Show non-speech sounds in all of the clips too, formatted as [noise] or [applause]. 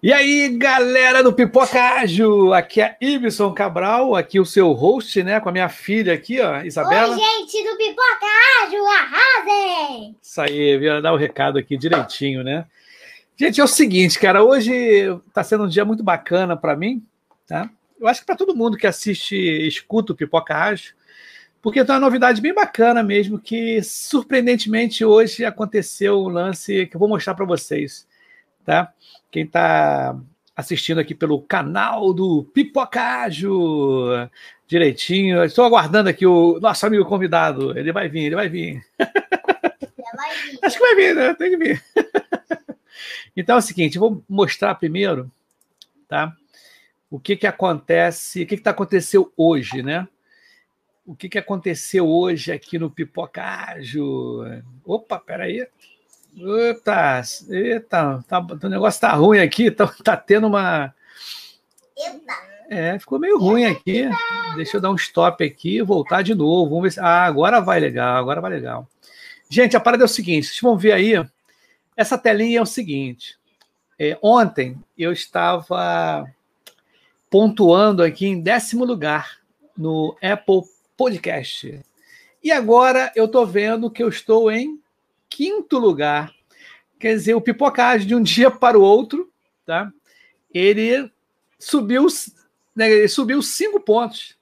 E aí, galera do Pipoca Ágil, aqui é Ibson Cabral, aqui o seu host, né, com a minha filha aqui, ó, Isabela. Oi, gente do Pipoca Ágil, arrasem! Isso aí, vim dar o recado aqui direitinho, né? Gente, é o seguinte, cara, hoje tá sendo um dia muito bacana para mim, tá? Eu acho que para todo mundo que assiste, escuta o Pipoca Ágil, porque tem uma novidade bem bacana mesmo, que surpreendentemente hoje aconteceu um lance que eu vou mostrar para vocês, tá? quem está assistindo aqui pelo canal do Pipocágio, direitinho. Estou aguardando aqui o nosso amigo convidado. Ele vai vir, ele vai vir. Vai vir. [laughs] Acho que vai vir, né? Tem que vir. [laughs] então é o seguinte, eu vou mostrar primeiro, tá? O que que acontece, o que que tá aconteceu hoje, né? O que que aconteceu hoje aqui no Pipocágio? Opa, peraí. aí. Eita, eita, tá, o negócio tá ruim aqui, tá, tá tendo uma. É, ficou meio ruim aqui. Deixa eu dar um stop aqui e voltar de novo. Vamos ver se. Ah, agora vai legal, agora vai legal. Gente, a parada é o seguinte: vocês vão ver aí. Essa telinha é o seguinte. É, ontem eu estava pontuando aqui em décimo lugar no Apple Podcast. E agora eu estou vendo que eu estou em quinto lugar. Quer dizer, o pipocagem de um [laughs] dia para o outro, tá? Ele subiu, né, ele subiu cinco pontos.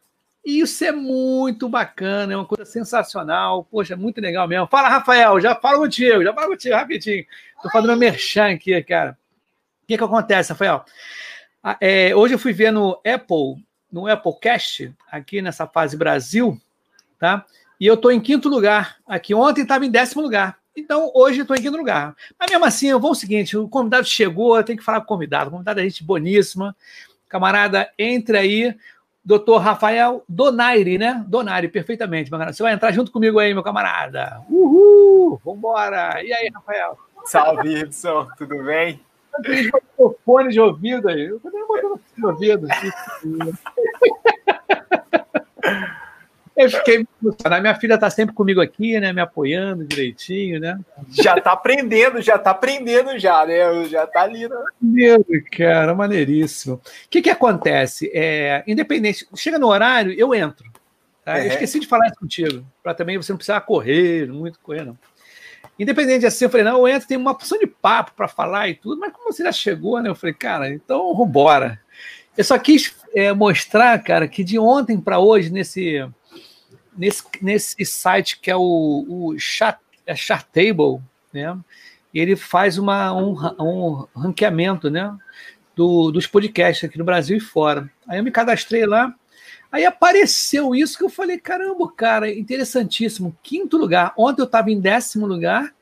E isso é muito bacana, é uma coisa sensacional. Poxa, é muito legal mesmo. Fala, Rafael, já falo contigo, já falo contigo rapidinho. Estou fazendo uma merchan aqui, cara. O que, que acontece, Rafael? Ah, é, hoje eu fui ver no Apple, no Applecast, aqui nessa fase Brasil, tá? E eu estou em quinto lugar. Aqui ontem estava em décimo lugar. Então, hoje estou em quinto lugar. Mas mesmo assim, eu vou o seguinte: o convidado chegou, eu tenho que falar com o convidado. O convidado é gente boníssima. Camarada, entre aí. Doutor Rafael Donaire, né? Donaire, perfeitamente, meu Você vai entrar junto comigo aí, meu camarada. Uhul! Vambora! E aí, Rafael? Salve, Ibson, tudo bem? Fone de ouvido aí. Eu também botando fone de ouvido. [laughs] Eu fiquei A Minha filha está sempre comigo aqui, né? Me apoiando direitinho, né? Já está aprendendo, já está aprendendo já, né? Já está ali, né? Meu, cara, maneiríssimo. O que que acontece? É, independente, chega no horário, eu entro. Tá? É. Eu esqueci de falar isso contigo, para também você não precisar correr, muito correr, não. Independente assim, eu falei, não, eu entro, tem uma opção de papo para falar e tudo, mas como você já chegou, né? Eu falei, cara, então vambora. Eu só quis é, mostrar, cara, que de ontem para hoje, nesse nesse, nesse site que é o, o Chart, é Chartable, né? Ele faz uma, um, um ranqueamento, né? Do, dos podcasts aqui no Brasil e fora. Aí eu me cadastrei lá, aí apareceu isso que eu falei, caramba, cara, interessantíssimo. Quinto lugar. Ontem eu estava em décimo lugar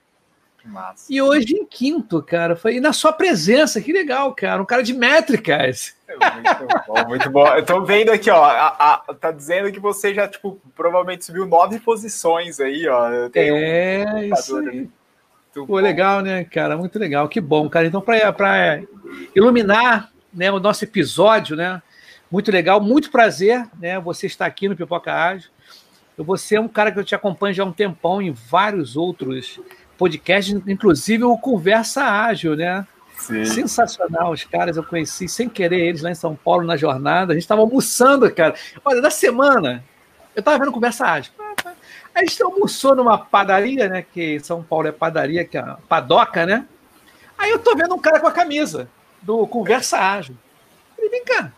Massa. E hoje em quinto, cara. Foi e na sua presença, que legal, cara. Um cara de métricas. Muito bom, muito bom. Eu tô vendo aqui, ó. A, a, tá dizendo que você já, tipo, provavelmente subiu nove posições aí, ó. é, um isso aí. Pô, bom. legal, né, cara? Muito legal. Que bom, cara. Então, para iluminar né, o nosso episódio, né? Muito legal, muito prazer, né? Você está aqui no Pipoca Ágil. Eu vou ser um cara que eu te acompanho já há um tempão em vários outros podcast, inclusive o Conversa Ágil, né? Sim. Sensacional, os caras eu conheci sem querer eles lá em São Paulo na jornada. A gente estava almoçando, cara. Olha, da semana, eu estava vendo Conversa Ágil. A gente almoçou numa padaria, né? Que São Paulo é padaria, que é a padoca, né? Aí eu tô vendo um cara com a camisa do Conversa Ágil. falei, vem cá,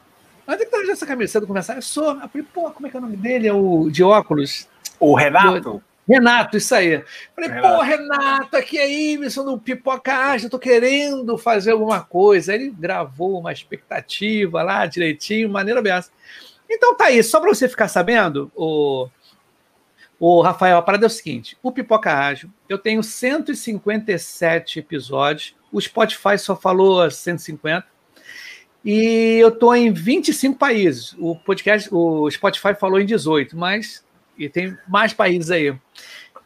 onde é que tá essa camisa do Conversa Ágil? Eu sou. Eu falei, pô, como é que é o nome dele? É o de óculos. O Renato? Do, Renato, isso aí. Falei, Renato. pô, Renato, aqui é Ibson do Pipoca Ágil, tô querendo fazer alguma coisa. Aí ele gravou uma expectativa lá direitinho, maneira beça. Então tá aí, só para você ficar sabendo, o, o Rafael, a parada é o seguinte: o Pipoca Ágil, eu tenho 157 episódios, o Spotify só falou 150. E eu tô em 25 países. O podcast, o Spotify falou em 18, mas e tem mais países aí.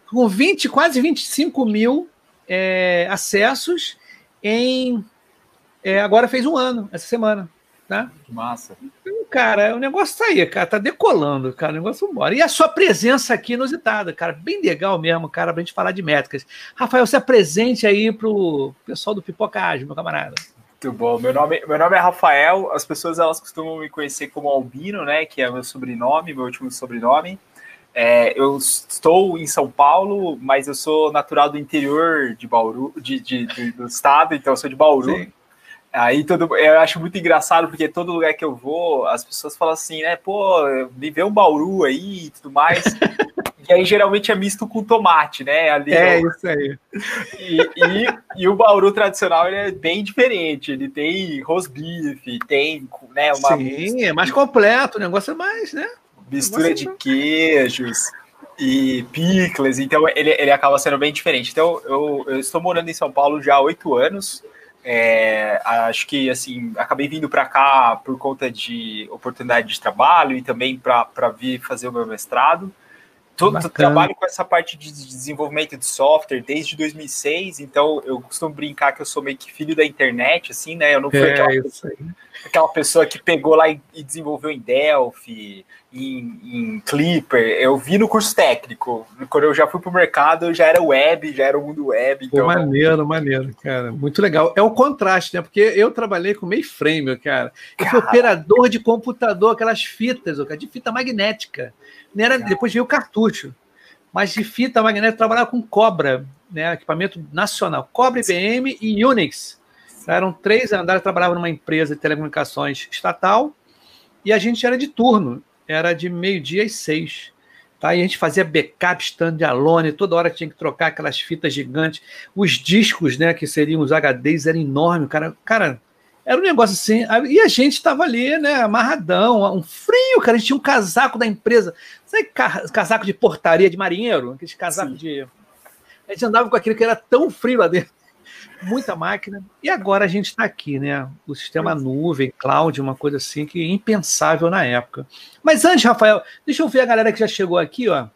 Com 20, quase 25 mil é, acessos em. É, agora fez um ano, essa semana. Tá? Que massa. Então, cara, o negócio tá aí, cara, tá decolando, cara, o negócio embora. E a sua presença aqui inusitada, cara, bem legal mesmo, cara, pra gente falar de métricas. Rafael, se apresente aí pro pessoal do Pipoca Ágil, meu camarada. Muito bom. Meu nome, meu nome é Rafael. As pessoas elas costumam me conhecer como Albino, né? Que é meu sobrenome, meu último sobrenome. É, eu estou em São Paulo, mas eu sou natural do interior de Bauru, de, de, de do estado, então eu sou de Bauru. Sim. Aí todo, eu acho muito engraçado, porque todo lugar que eu vou, as pessoas falam assim, né? Pô, me vê um Bauru aí e tudo mais. [laughs] e aí geralmente é misto com tomate, né? Ali, é, isso aí. E, e, e, o Bauru tradicional ele é bem diferente. Ele tem rosbife, tem né, uma. Sim, é mais completo, o negócio é mais, né? Mistura de queijos e picles, então ele, ele acaba sendo bem diferente. Então, eu, eu estou morando em São Paulo já há oito anos. É, acho que assim acabei vindo para cá por conta de oportunidade de trabalho e também para vir fazer o meu mestrado. Todo, trabalho com essa parte de desenvolvimento de software desde 2006, então eu costumo brincar que eu sou meio que filho da internet, assim, né? Eu não fui é, aquela, pessoa, aquela, pessoa, que pegou lá e, e desenvolveu em Delphi, em, em, Clipper. Eu vi no curso técnico. Quando eu já fui para o mercado, já era web, já era o mundo web. Então... Pô, maneiro, maneiro, cara. Muito legal. É o contraste, né? Porque eu trabalhei com mainframe, cara. Eu fui operador de computador, aquelas fitas, de fita magnética. Era, depois veio o cartucho. Mas de fita magnética, eu trabalhava com Cobra, né? equipamento nacional. Cobra, IBM e Unix. Eram três andares, trabalhava numa empresa de telecomunicações estatal e a gente era de turno, era de meio-dia às seis. Tá? E a gente fazia backup standalone, toda hora tinha que trocar aquelas fitas gigantes. Os discos, né, que seriam os HDs, eram enormes. Cara, cara, era um negócio assim. E a gente estava ali, né, amarradão, um frio, cara. A gente tinha um casaco da empresa. Sabe casaco de portaria de marinheiro? Aqueles casacos de. A gente andava com aquilo que era tão frio lá dentro. Muita máquina. E agora a gente está aqui, né? O sistema nuvem, cloud, uma coisa assim que é impensável na época. Mas antes, Rafael, deixa eu ver a galera que já chegou aqui, ó.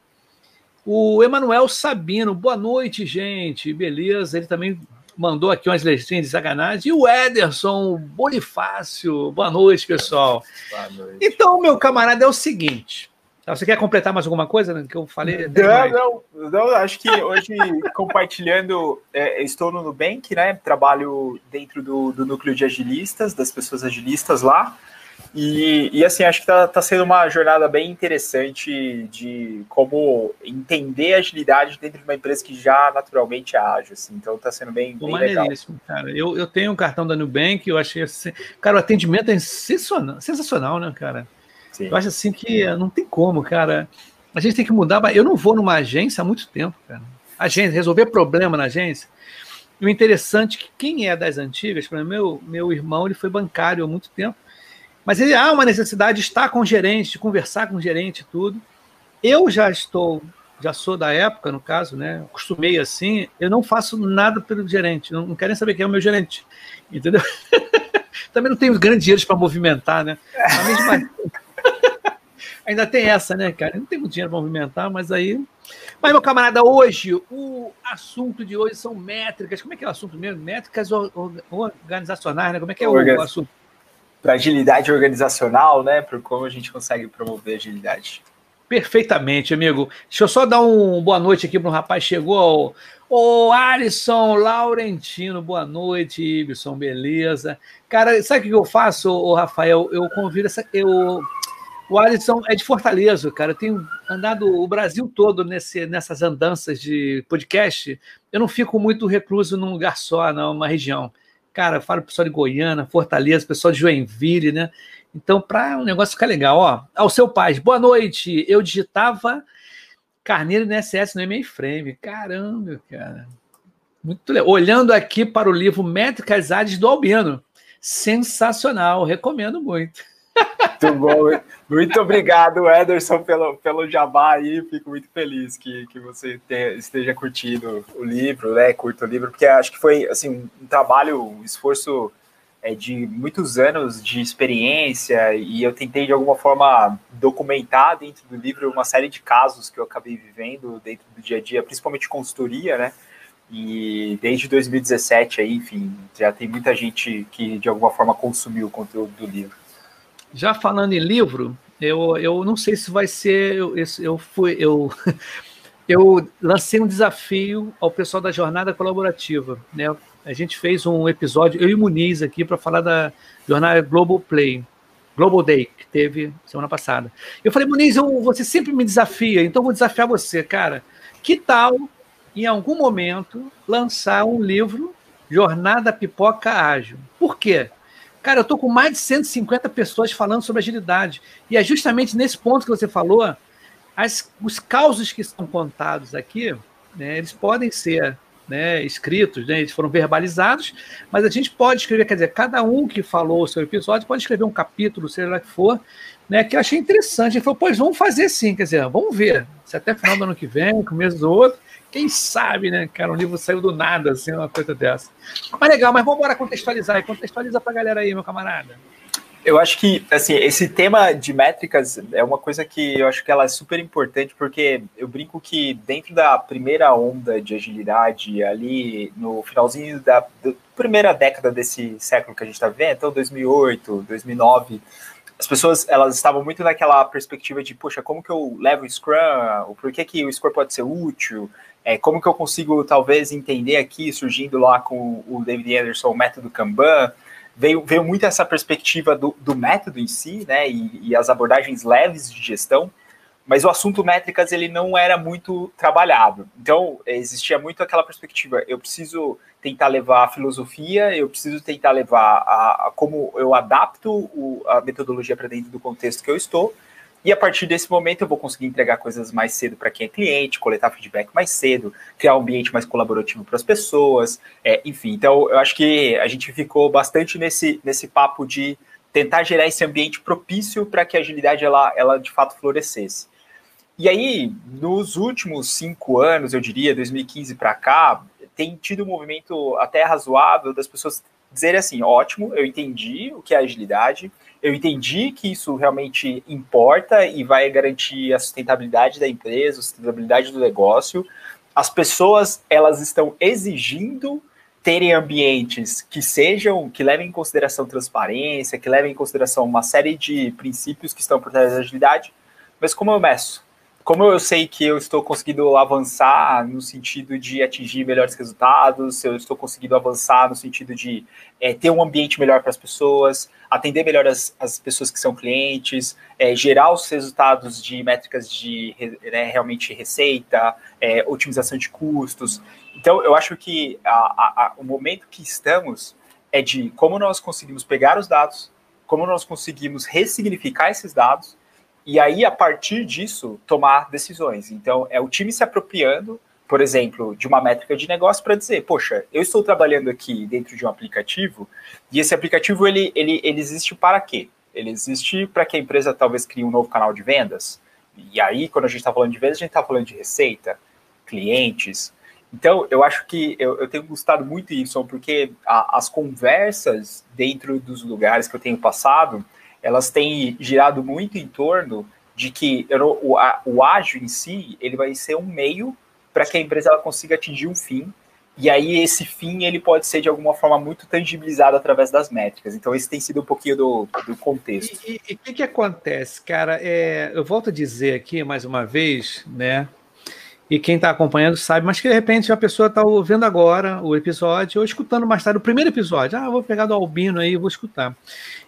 O Emanuel Sabino, boa noite, gente. Beleza, ele também mandou aqui umas letrinhas de sacanagem. E o Ederson Bonifácio, boa noite, pessoal. Boa noite. Então, meu camarada, é o seguinte. Você quer completar mais alguma coisa né, que eu falei? Não, não, não, acho que hoje compartilhando, é, estou no Nubank, né? Trabalho dentro do, do núcleo de agilistas, das pessoas agilistas lá. E, e assim, acho que está tá sendo uma jornada bem interessante de como entender agilidade dentro de uma empresa que já naturalmente é ágil. Assim. Então está sendo bem, bem legal. Cara. Eu, eu tenho um cartão da Nubank, eu achei assim. Cara, o atendimento é sensacional, sensacional né, cara? Sim. Eu acho assim que não tem como, cara. A gente tem que mudar. Eu não vou numa agência há muito tempo, cara. Agência, resolver problema na agência. E o interessante é que quem é das antigas, meu, meu irmão ele foi bancário há muito tempo. Mas ele há uma necessidade de estar com o gerente, de conversar com o gerente e tudo. Eu já estou, já sou da época, no caso, né? Acostumei assim, eu não faço nada pelo gerente, não, não quero nem saber quem é o meu gerente. Entendeu? [laughs] Também não tenho grandes dinheiros para movimentar, né? Mesma... Ainda tem essa, né, cara? Não tem muito dinheiro para movimentar, mas aí. Mas, meu camarada, hoje, o assunto de hoje são métricas. Como é que é o assunto mesmo? Métricas organizacionais, né? Como é que é o assunto? para agilidade organizacional, né? Para como a gente consegue promover agilidade. Perfeitamente, amigo. Deixa eu só dar um boa noite aqui para um rapaz chegou. Ô, Alisson Laurentino, boa noite, Ibson, beleza? Cara, sabe o que eu faço, ô, Rafael? Eu convido essa. Eu, o Alisson é de Fortaleza, cara. Eu tenho andado o Brasil todo nesse, nessas andanças de podcast. Eu não fico muito recluso num lugar só, numa região. Cara, eu falo pessoal de Goiânia, Fortaleza, pessoal de Joinville, né? Então, para o um negócio ficar legal, ó, ao seu pai, boa noite. Eu digitava Carneiro no SS no mainframe. Caramba, cara. Muito legal. Olhando aqui para o livro Métricas Áreas do Albino. Sensacional, recomendo muito. Muito bom. Muito obrigado, Ederson, pelo, pelo jabá aí. Fico muito feliz que, que você te, esteja curtindo o livro, né? Curta o livro, porque acho que foi assim, um trabalho, um esforço é, de muitos anos de experiência e eu tentei de alguma forma documentar dentro do livro uma série de casos que eu acabei vivendo dentro do dia a dia, principalmente consultoria, né? E desde 2017 aí, enfim, já tem muita gente que de alguma forma consumiu o conteúdo do livro. Já falando em livro, eu, eu não sei se vai ser. Eu, eu fui. Eu, [laughs] eu lancei um desafio ao pessoal da jornada colaborativa. Né? a gente fez um episódio, eu e Muniz aqui, para falar da jornada Global Play, Global Day, que teve semana passada. Eu falei, Muniz, eu, você sempre me desafia, então vou desafiar você, cara. Que tal, em algum momento, lançar um livro, Jornada Pipoca Ágil? Por quê? Cara, eu estou com mais de 150 pessoas falando sobre agilidade. E é justamente nesse ponto que você falou, as, os causos que são contados aqui, né, eles podem ser né, escritos, né, eles foram verbalizados, mas a gente pode escrever, quer dizer, cada um que falou o seu episódio pode escrever um capítulo, seja lá que for, né, que eu achei interessante. Ele falou, pois vamos fazer sim, quer dizer, vamos ver, se até final do ano que vem, começo do outro, quem sabe, né, cara, um livro saiu do nada, assim, uma coisa dessa. Mas legal, mas vamos embora contextualizar, contextualiza pra galera aí, meu camarada. Eu acho que, assim, esse tema de métricas é uma coisa que eu acho que ela é super importante, porque eu brinco que dentro da primeira onda de agilidade, ali no finalzinho da, da primeira década desse século que a gente está vendo, então 2008, 2009, as pessoas elas estavam muito naquela perspectiva de, poxa, como que eu levo o Scrum, por que, que o Scrum pode ser útil, é, como que eu consigo talvez entender aqui, surgindo lá com o David Anderson, o método Kanban, veio, veio muito essa perspectiva do, do método em si, né, e, e, as abordagens leves de gestão, mas o assunto métricas ele não era muito trabalhado. Então, existia muito aquela perspectiva, eu preciso tentar levar a filosofia, eu preciso tentar levar a, a como eu adapto o, a metodologia para dentro do contexto que eu estou, e a partir desse momento eu vou conseguir entregar coisas mais cedo para quem é cliente, coletar feedback mais cedo, criar um ambiente mais colaborativo para as pessoas, é, enfim. Então eu acho que a gente ficou bastante nesse, nesse papo de tentar gerar esse ambiente propício para que a agilidade ela, ela de fato florescesse. E aí, nos últimos cinco anos, eu diria, 2015 para cá, tem tido um movimento até razoável das pessoas dizerem assim: ótimo, eu entendi o que é agilidade, eu entendi que isso realmente importa e vai garantir a sustentabilidade da empresa, a sustentabilidade do negócio. As pessoas, elas estão exigindo terem ambientes que sejam, que levem em consideração transparência, que levem em consideração uma série de princípios que estão por trás da agilidade. Mas como eu meço? Como eu sei que eu estou conseguindo avançar no sentido de atingir melhores resultados, eu estou conseguindo avançar no sentido de é, ter um ambiente melhor para as pessoas, atender melhor as, as pessoas que são clientes, é, gerar os resultados de métricas de né, realmente receita, é, otimização de custos. Então, eu acho que a, a, o momento que estamos é de como nós conseguimos pegar os dados, como nós conseguimos ressignificar esses dados e aí, a partir disso, tomar decisões. Então, é o time se apropriando, por exemplo, de uma métrica de negócio para dizer, poxa, eu estou trabalhando aqui dentro de um aplicativo, e esse aplicativo, ele, ele, ele existe para quê? Ele existe para que a empresa talvez crie um novo canal de vendas. E aí, quando a gente está falando de vendas, a gente está falando de receita, clientes. Então, eu acho que eu, eu tenho gostado muito disso, porque a, as conversas dentro dos lugares que eu tenho passado, elas têm girado muito em torno de que o, o ágil em si ele vai ser um meio para que a empresa ela consiga atingir um fim e aí esse fim ele pode ser de alguma forma muito tangibilizado através das métricas. Então esse tem sido um pouquinho do, do contexto. E o que, que acontece, cara? É, eu volto a dizer aqui mais uma vez, né? E quem está acompanhando sabe, mas que de repente a pessoa está ouvindo agora o episódio ou escutando mais tarde o primeiro episódio. Ah, vou pegar do Albino aí, vou escutar.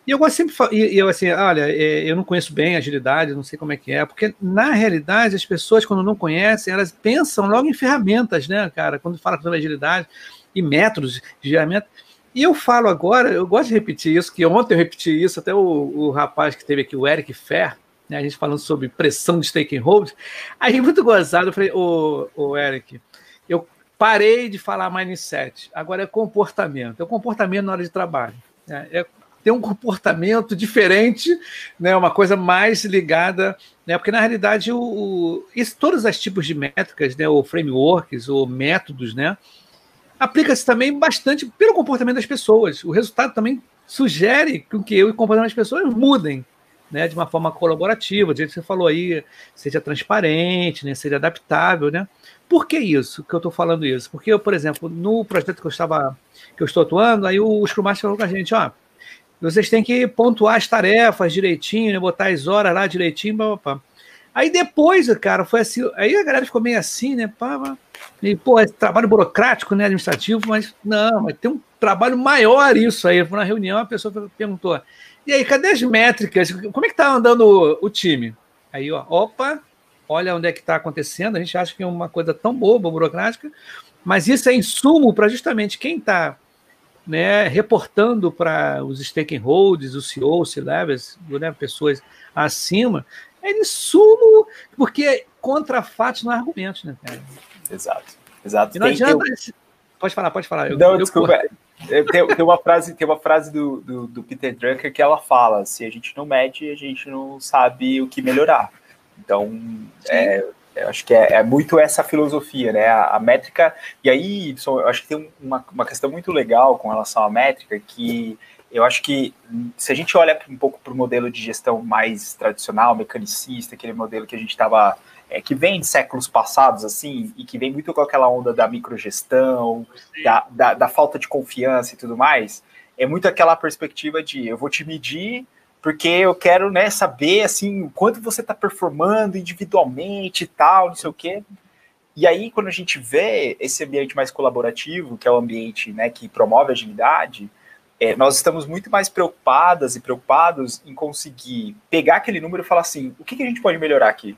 E eu gosto sempre e eu assim, olha, é, eu não conheço bem agilidade, não sei como é que é, porque na realidade as pessoas quando não conhecem, elas pensam logo em ferramentas, né, cara, quando fala sobre agilidade e métodos de gerenciamento. E eu falo agora, eu gosto de repetir isso, que ontem eu repeti isso, até o, o rapaz que teve aqui, o Eric Fer, né, a gente falando sobre pressão de stakeholder, aí [laughs] muito gozado, eu falei, ô, ô Eric, eu parei de falar mindset, agora é comportamento, é o comportamento na hora de trabalho. Né, é ter um comportamento diferente, né, uma coisa mais ligada, né, porque na realidade o, o isso, todos os tipos de métricas, né, ou frameworks, ou métodos, né, aplica-se também bastante pelo comportamento das pessoas. O resultado também sugere que o comportamento das pessoas mudem, né, de uma forma colaborativa, do jeito que você falou aí, seja transparente, né, seja adaptável, né? Por que isso que eu estou falando isso? Porque eu, por exemplo, no projeto que eu estava, que eu estou atuando, aí o Scrum Master falou com a gente, ó, vocês têm que pontuar as tarefas direitinho, né? botar as horas lá direitinho. Blá, blá, blá. Aí depois, cara, foi assim. Aí a galera ficou meio assim, né? Pá, pá. E, pô, é trabalho burocrático, né? Administrativo, mas não, mas tem um trabalho maior isso aí. Na reunião, a pessoa perguntou: e aí, cadê as métricas? Como é que tá andando o, o time? Aí, ó, opa, olha onde é que está acontecendo. A gente acha que é uma coisa tão boba, burocrática, mas isso é insumo para justamente quem está né, reportando para os stakeholders, os CEOs, C-levels, né, pessoas acima, é insumo, porque contra fatos não há argumentos, né, cara? Exato, exato. E não tem, adianta... Tem... Pode falar, pode falar. Eu, não, eu desculpa. Tem, tem, uma frase, tem uma frase do, do, do, Peter Drucker que ela fala: se a gente não mede, a gente não sabe o que melhorar. Então, é, eu acho que é, é, muito essa filosofia, né? A, a, métrica. E aí, eu acho que tem uma, uma questão muito legal com relação à métrica, que eu acho que se a gente olha um pouco para o modelo de gestão mais tradicional, mecanicista, aquele modelo que a gente estava. É, que vem de séculos passados, assim, e que vem muito com aquela onda da microgestão, da, da, da falta de confiança e tudo mais, é muito aquela perspectiva de eu vou te medir porque eu quero né, saber assim o quanto você está performando individualmente e tal, não sei o quê. E aí, quando a gente vê esse ambiente mais colaborativo, que é o ambiente né, que promove a agilidade, é, nós estamos muito mais preocupadas e preocupados em conseguir pegar aquele número e falar assim, o que, que a gente pode melhorar aqui?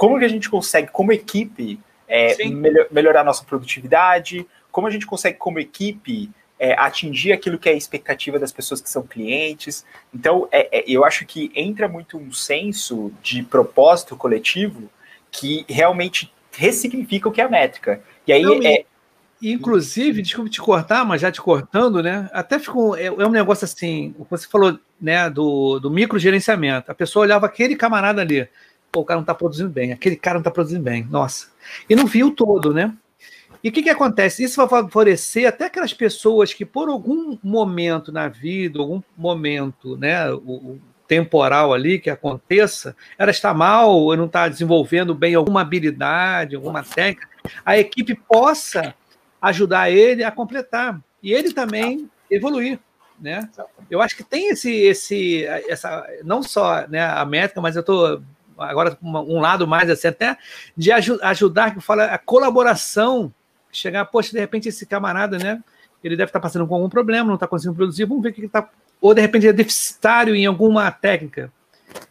Como que a gente consegue, como equipe, é, melhor, melhorar nossa produtividade? Como a gente consegue, como equipe, é, atingir aquilo que é a expectativa das pessoas que são clientes. Então, é, é, eu acho que entra muito um senso de propósito coletivo que realmente ressignifica o que é a métrica. E aí Não, é. Inclusive, desculpe te cortar, mas já te cortando, né? Até ficou. É, é um negócio assim, você falou, né, do, do microgerenciamento. A pessoa olhava aquele camarada ali, pô, o cara não está produzindo bem, aquele cara não está produzindo bem, nossa. E não viu todo, né? E o que, que acontece? Isso vai favorecer até aquelas pessoas que, por algum momento na vida, algum momento né, o, o temporal ali que aconteça, ela está mal não está desenvolvendo bem alguma habilidade, alguma técnica, a equipe possa ajudar ele a completar e ele também evoluir. Né? Eu acho que tem esse, esse, essa, não só né, a métrica, mas eu estou agora um lado mais assim, até de ajudar, que fala a colaboração chegar, poxa, de repente esse camarada, né? Ele deve estar passando com algum problema, não está conseguindo produzir, vamos ver o que está. Ou de repente é deficitário em alguma técnica.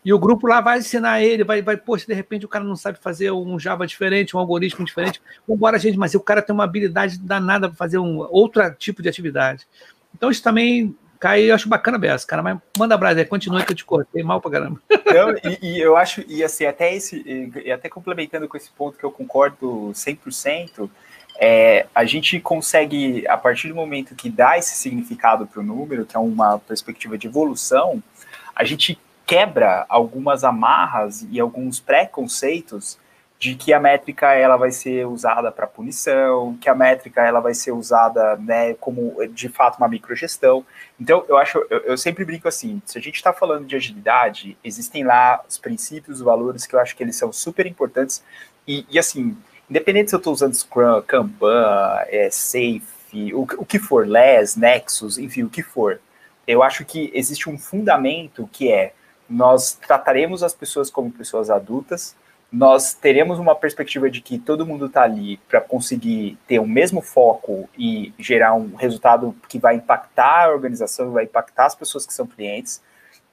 E o grupo lá vai ensinar ele, vai, vai, poxa, de repente o cara não sabe fazer um Java diferente, um algoritmo diferente. Vambora, gente, mas o cara tem uma habilidade danada para fazer um outro tipo de atividade. Então, isso também cai, eu acho bacana Bessa, cara, mas manda brasa, continua que eu te cortei mal pra caramba. E, e, eu acho, e assim, até esse, e até complementando com esse ponto que eu concordo 100%, é, a gente consegue, a partir do momento que dá esse significado para o número, que é uma perspectiva de evolução, a gente quebra algumas amarras e alguns preconceitos de que a métrica ela vai ser usada para punição, que a métrica ela vai ser usada né, como de fato uma microgestão. Então eu acho, eu, eu sempre brinco assim, se a gente está falando de agilidade, existem lá os princípios, os valores que eu acho que eles são super importantes e, e assim Independente se eu estou usando Scrum, Kanban, é, Safe, o, o que for, LES, Nexus, enfim, o que for. Eu acho que existe um fundamento que é nós trataremos as pessoas como pessoas adultas, nós teremos uma perspectiva de que todo mundo está ali para conseguir ter o mesmo foco e gerar um resultado que vai impactar a organização, vai impactar as pessoas que são clientes,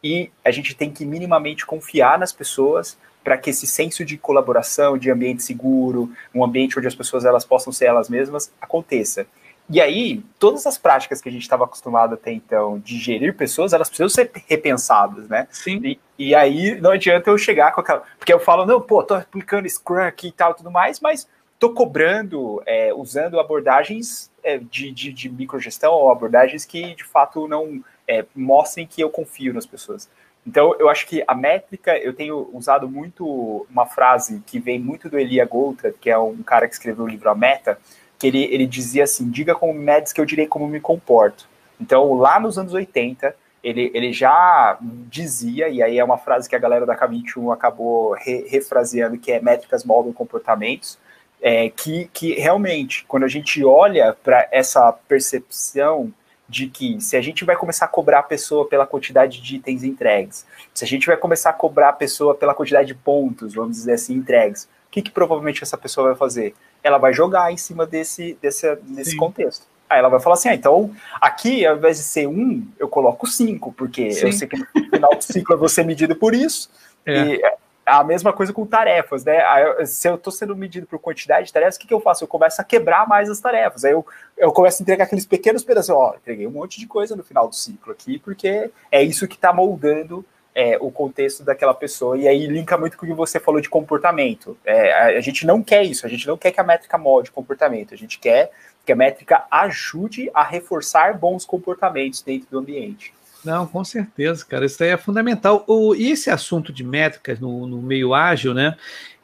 e a gente tem que minimamente confiar nas pessoas para que esse senso de colaboração, de ambiente seguro, um ambiente onde as pessoas elas possam ser elas mesmas, aconteça. E aí, todas as práticas que a gente estava acostumado até então de gerir pessoas, elas precisam ser repensadas, né? Sim. E, e, aí não adianta eu chegar com aquela. Porque eu falo, não, pô, tô aplicando Scrum aqui e tal tudo mais, mas tô cobrando, é, usando abordagens é, de, de, de microgestão ou abordagens que de fato não é, mostrem que eu confio nas pessoas. Então, eu acho que a métrica, eu tenho usado muito uma frase que vem muito do Elia Goldratt, que é um cara que escreveu o livro A Meta, que ele, ele dizia assim, diga como medes que eu direi como me comporto. Então, lá nos anos 80, ele, ele já dizia, e aí é uma frase que a galera da K21 acabou re, refraseando, que é métricas moldam comportamentos, é, que, que realmente, quando a gente olha para essa percepção de que se a gente vai começar a cobrar a pessoa pela quantidade de itens entregues, se a gente vai começar a cobrar a pessoa pela quantidade de pontos, vamos dizer assim, entregues, que, que provavelmente essa pessoa vai fazer? Ela vai jogar em cima desse, desse, desse contexto. Aí ela vai falar assim: ah, então aqui, ao invés de ser um, eu coloco cinco, porque Sim. eu sei que no final do ciclo eu vou ser medido por isso. É. E é a mesma coisa com tarefas, né? Se eu estou sendo medido por quantidade de tarefas, o que, que eu faço? Eu começo a quebrar mais as tarefas. Aí eu, eu começo a entregar aqueles pequenos pedaços. Ó, entreguei um monte de coisa no final do ciclo aqui, porque é isso que está moldando é, o contexto daquela pessoa. E aí linka muito com o que você falou de comportamento. É, a, a gente não quer isso, a gente não quer que a métrica molde comportamento, a gente quer que a métrica ajude a reforçar bons comportamentos dentro do ambiente. Não, com certeza, cara. Isso aí é fundamental. O, e esse assunto de métricas no, no meio ágil, né?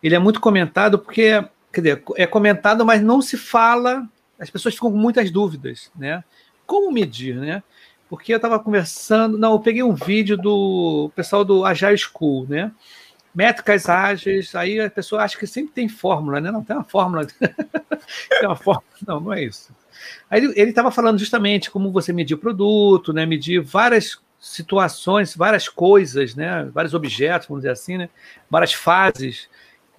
Ele é muito comentado porque, quer dizer, é comentado, mas não se fala, as pessoas ficam com muitas dúvidas, né? Como medir, né? Porque eu estava conversando, não, eu peguei um vídeo do pessoal do Agile School, né? métricas ágeis, aí a pessoa acha que sempre tem fórmula, né? Não tem uma fórmula. [laughs] tem uma fórmula. Não, não é isso. Aí ele estava falando justamente como você medir produto, né? Medir várias situações, várias coisas, né? Vários objetos, vamos dizer assim, né? Várias fases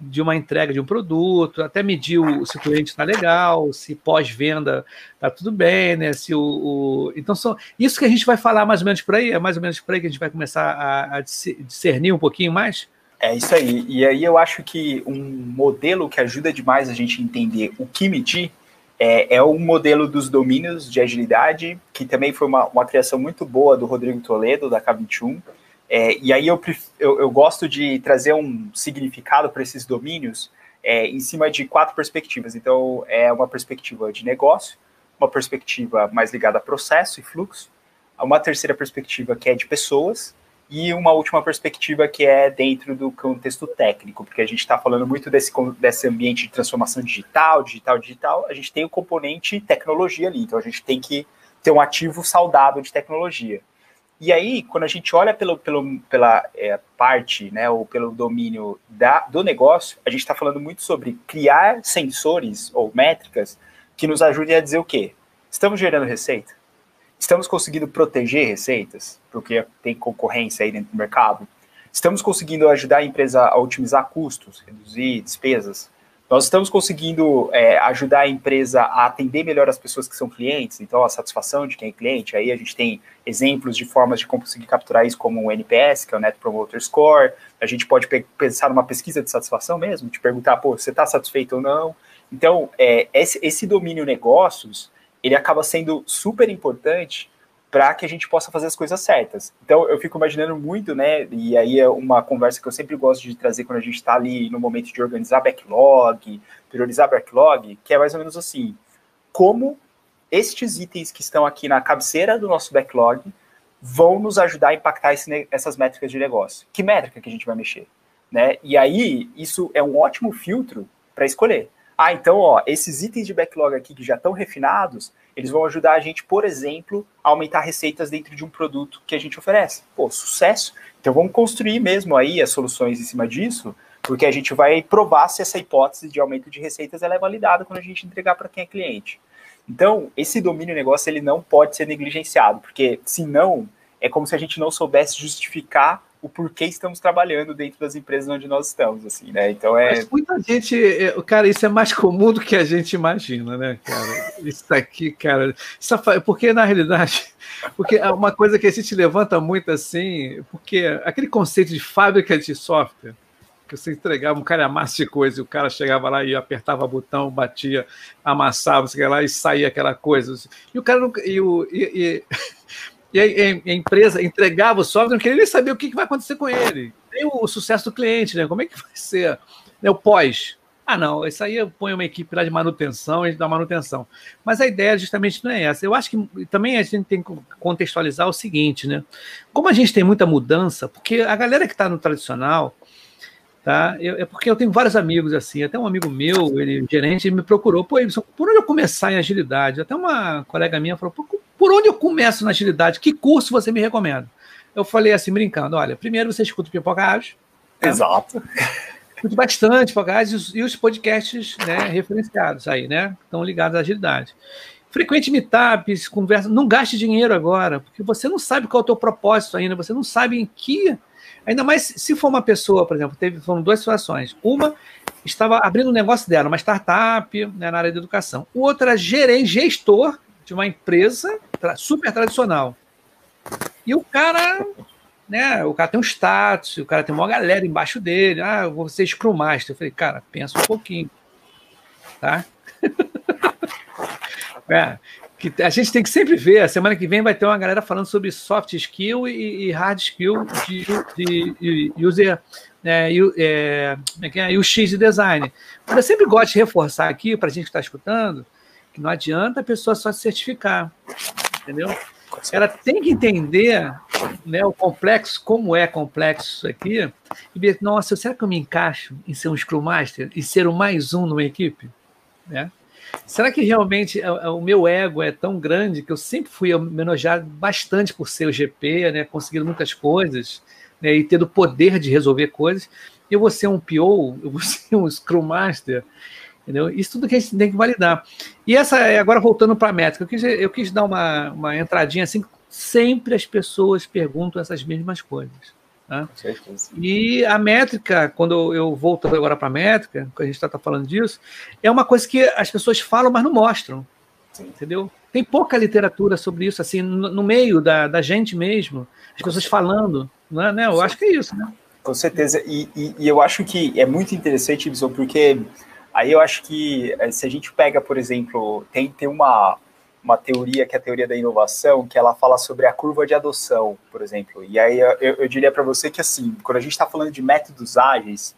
de uma entrega de um produto, até medir o, se o cliente está legal, se pós-venda está tudo bem, né? Se o, o, então são isso que a gente vai falar mais ou menos por aí, é mais ou menos por aí que a gente vai começar a, a discernir um pouquinho mais. É isso aí. E aí eu acho que um modelo que ajuda demais a gente entender o que medir é, é um modelo dos domínios de agilidade, que também foi uma, uma criação muito boa do Rodrigo Toledo, da K21. É, e aí eu, eu, eu, gosto de trazer um significado para esses domínios é, em cima de quatro perspectivas. Então, é uma perspectiva de negócio, uma perspectiva mais ligada a processo e fluxo, uma terceira perspectiva que é de pessoas, e uma última perspectiva que é dentro do contexto técnico, porque a gente está falando muito desse, desse ambiente de transformação digital, digital, digital, a gente tem o componente tecnologia ali, então a gente tem que ter um ativo saudável de tecnologia. E aí, quando a gente olha pelo, pelo, pela é, parte, né, ou pelo domínio da, do negócio, a gente está falando muito sobre criar sensores ou métricas que nos ajudem a dizer o quê? Estamos gerando receita? Estamos conseguindo proteger receitas, porque tem concorrência aí dentro do mercado. Estamos conseguindo ajudar a empresa a otimizar custos, reduzir despesas. Nós estamos conseguindo é, ajudar a empresa a atender melhor as pessoas que são clientes, então a satisfação de quem é cliente. Aí a gente tem exemplos de formas de conseguir capturar isso, como o NPS, que é o Net Promoter Score. A gente pode pensar numa pesquisa de satisfação mesmo, te perguntar, pô, você está satisfeito ou não? Então, é, esse, esse domínio negócios ele acaba sendo super importante para que a gente possa fazer as coisas certas. Então, eu fico imaginando muito, né? E aí é uma conversa que eu sempre gosto de trazer quando a gente está ali no momento de organizar backlog, priorizar backlog, que é mais ou menos assim: como estes itens que estão aqui na cabeceira do nosso backlog vão nos ajudar a impactar esse, essas métricas de negócio. Que métrica que a gente vai mexer? Né? E aí, isso é um ótimo filtro para escolher. Ah, então, ó, esses itens de backlog aqui que já estão refinados, eles vão ajudar a gente, por exemplo, a aumentar receitas dentro de um produto que a gente oferece. Pô, sucesso! Então vamos construir mesmo aí as soluções em cima disso, porque a gente vai provar se essa hipótese de aumento de receitas ela é validada quando a gente entregar para quem é cliente. Então, esse domínio negócio ele não pode ser negligenciado, porque senão é como se a gente não soubesse justificar o porquê estamos trabalhando dentro das empresas onde nós estamos, assim, né? Então é. Mas muita gente, é, cara, isso é mais comum do que a gente imagina, né, cara? Isso aqui, cara, isso é porque na realidade, [laughs] porque é uma coisa que a gente levanta muito assim, porque aquele conceito de fábrica de software, que você entregava, um cara amassa de coisa, e o cara chegava lá e apertava botão, batia, amassava, sei lá, e saía aquela coisa. E o cara não. E, o, e, e [laughs] e a, a, empresa entregava o software, não queria nem saber o que, que vai acontecer com ele. Tem o, o, sucesso do cliente, né? Como é que vai ser né, o pós? Ah, não, isso aí eu ponho uma equipe lá de manutenção, a gente dá manutenção. Mas a ideia justamente não é essa. Eu acho que também a gente tem que contextualizar o seguinte, né? Como a gente tem muita mudança, porque a galera que está no tradicional, tá? Eu, é porque eu tenho vários amigos assim, até um amigo meu, ele gerente, ele me procurou, pô, por onde eu começar em agilidade? Até uma colega minha falou, por onde eu começo na agilidade? Que curso você me recomenda? Eu falei assim, brincando: olha, primeiro você escuta o Pipoca Ágil. Né? Exato. Escute bastante Pipoca Ágil e os podcasts né, referenciados aí, né? Estão ligados à agilidade. frequente meetups, conversa, não gaste dinheiro agora, porque você não sabe qual é o teu propósito ainda, você não sabe em que Ainda mais se for uma pessoa, por exemplo, teve foram duas situações. Uma estava abrindo um negócio dela, uma startup né, na área da educação. O outro era gerente, gestor de uma empresa super tradicional. E o cara, né, o cara tem um status, o cara tem uma galera embaixo dele. Ah, vou ser Scrum Master. Eu falei, cara, pensa um pouquinho. Tá? [laughs] é, que a gente tem que sempre ver. A semana que vem vai ter uma galera falando sobre soft skill e, e hard skill de, de, de user é, é, é, UX é? de design. Mas eu sempre gosto de reforçar aqui para a gente que está escutando que não adianta a pessoa só se certificar, entendeu? Ela tem que entender né, o complexo, como é complexo isso aqui, e ver, nossa, será que eu me encaixo em ser um Scrum Master e ser o mais um numa equipe? Né? Será que realmente é, é, o meu ego é tão grande que eu sempre fui homenageado bastante por ser o GP, né, conseguindo muitas coisas né, e tendo poder de resolver coisas? Eu vou ser um PO, eu vou [laughs] ser um Scrum Master, entendeu? Isso tudo que a gente tem que validar. E essa, agora voltando para a métrica, eu quis, eu quis dar uma, uma entradinha assim, sempre as pessoas perguntam essas mesmas coisas. Né? E a métrica, quando eu volto agora para a métrica, quando a gente está tá falando disso, é uma coisa que as pessoas falam, mas não mostram. Sim. Entendeu? Tem pouca literatura sobre isso, assim, no, no meio da, da, gente mesmo, as pessoas falando. Né? né? Eu Sim. acho que é isso, né? Com certeza. E, e, e, eu acho que é muito interessante, Ibson, porque aí eu acho que eh, se a gente pega, por exemplo, tem, tem uma, uma teoria que é a teoria da inovação, que ela fala sobre a curva de adoção, por exemplo. E aí eu, eu diria para você que, assim, quando a gente está falando de métodos ágeis,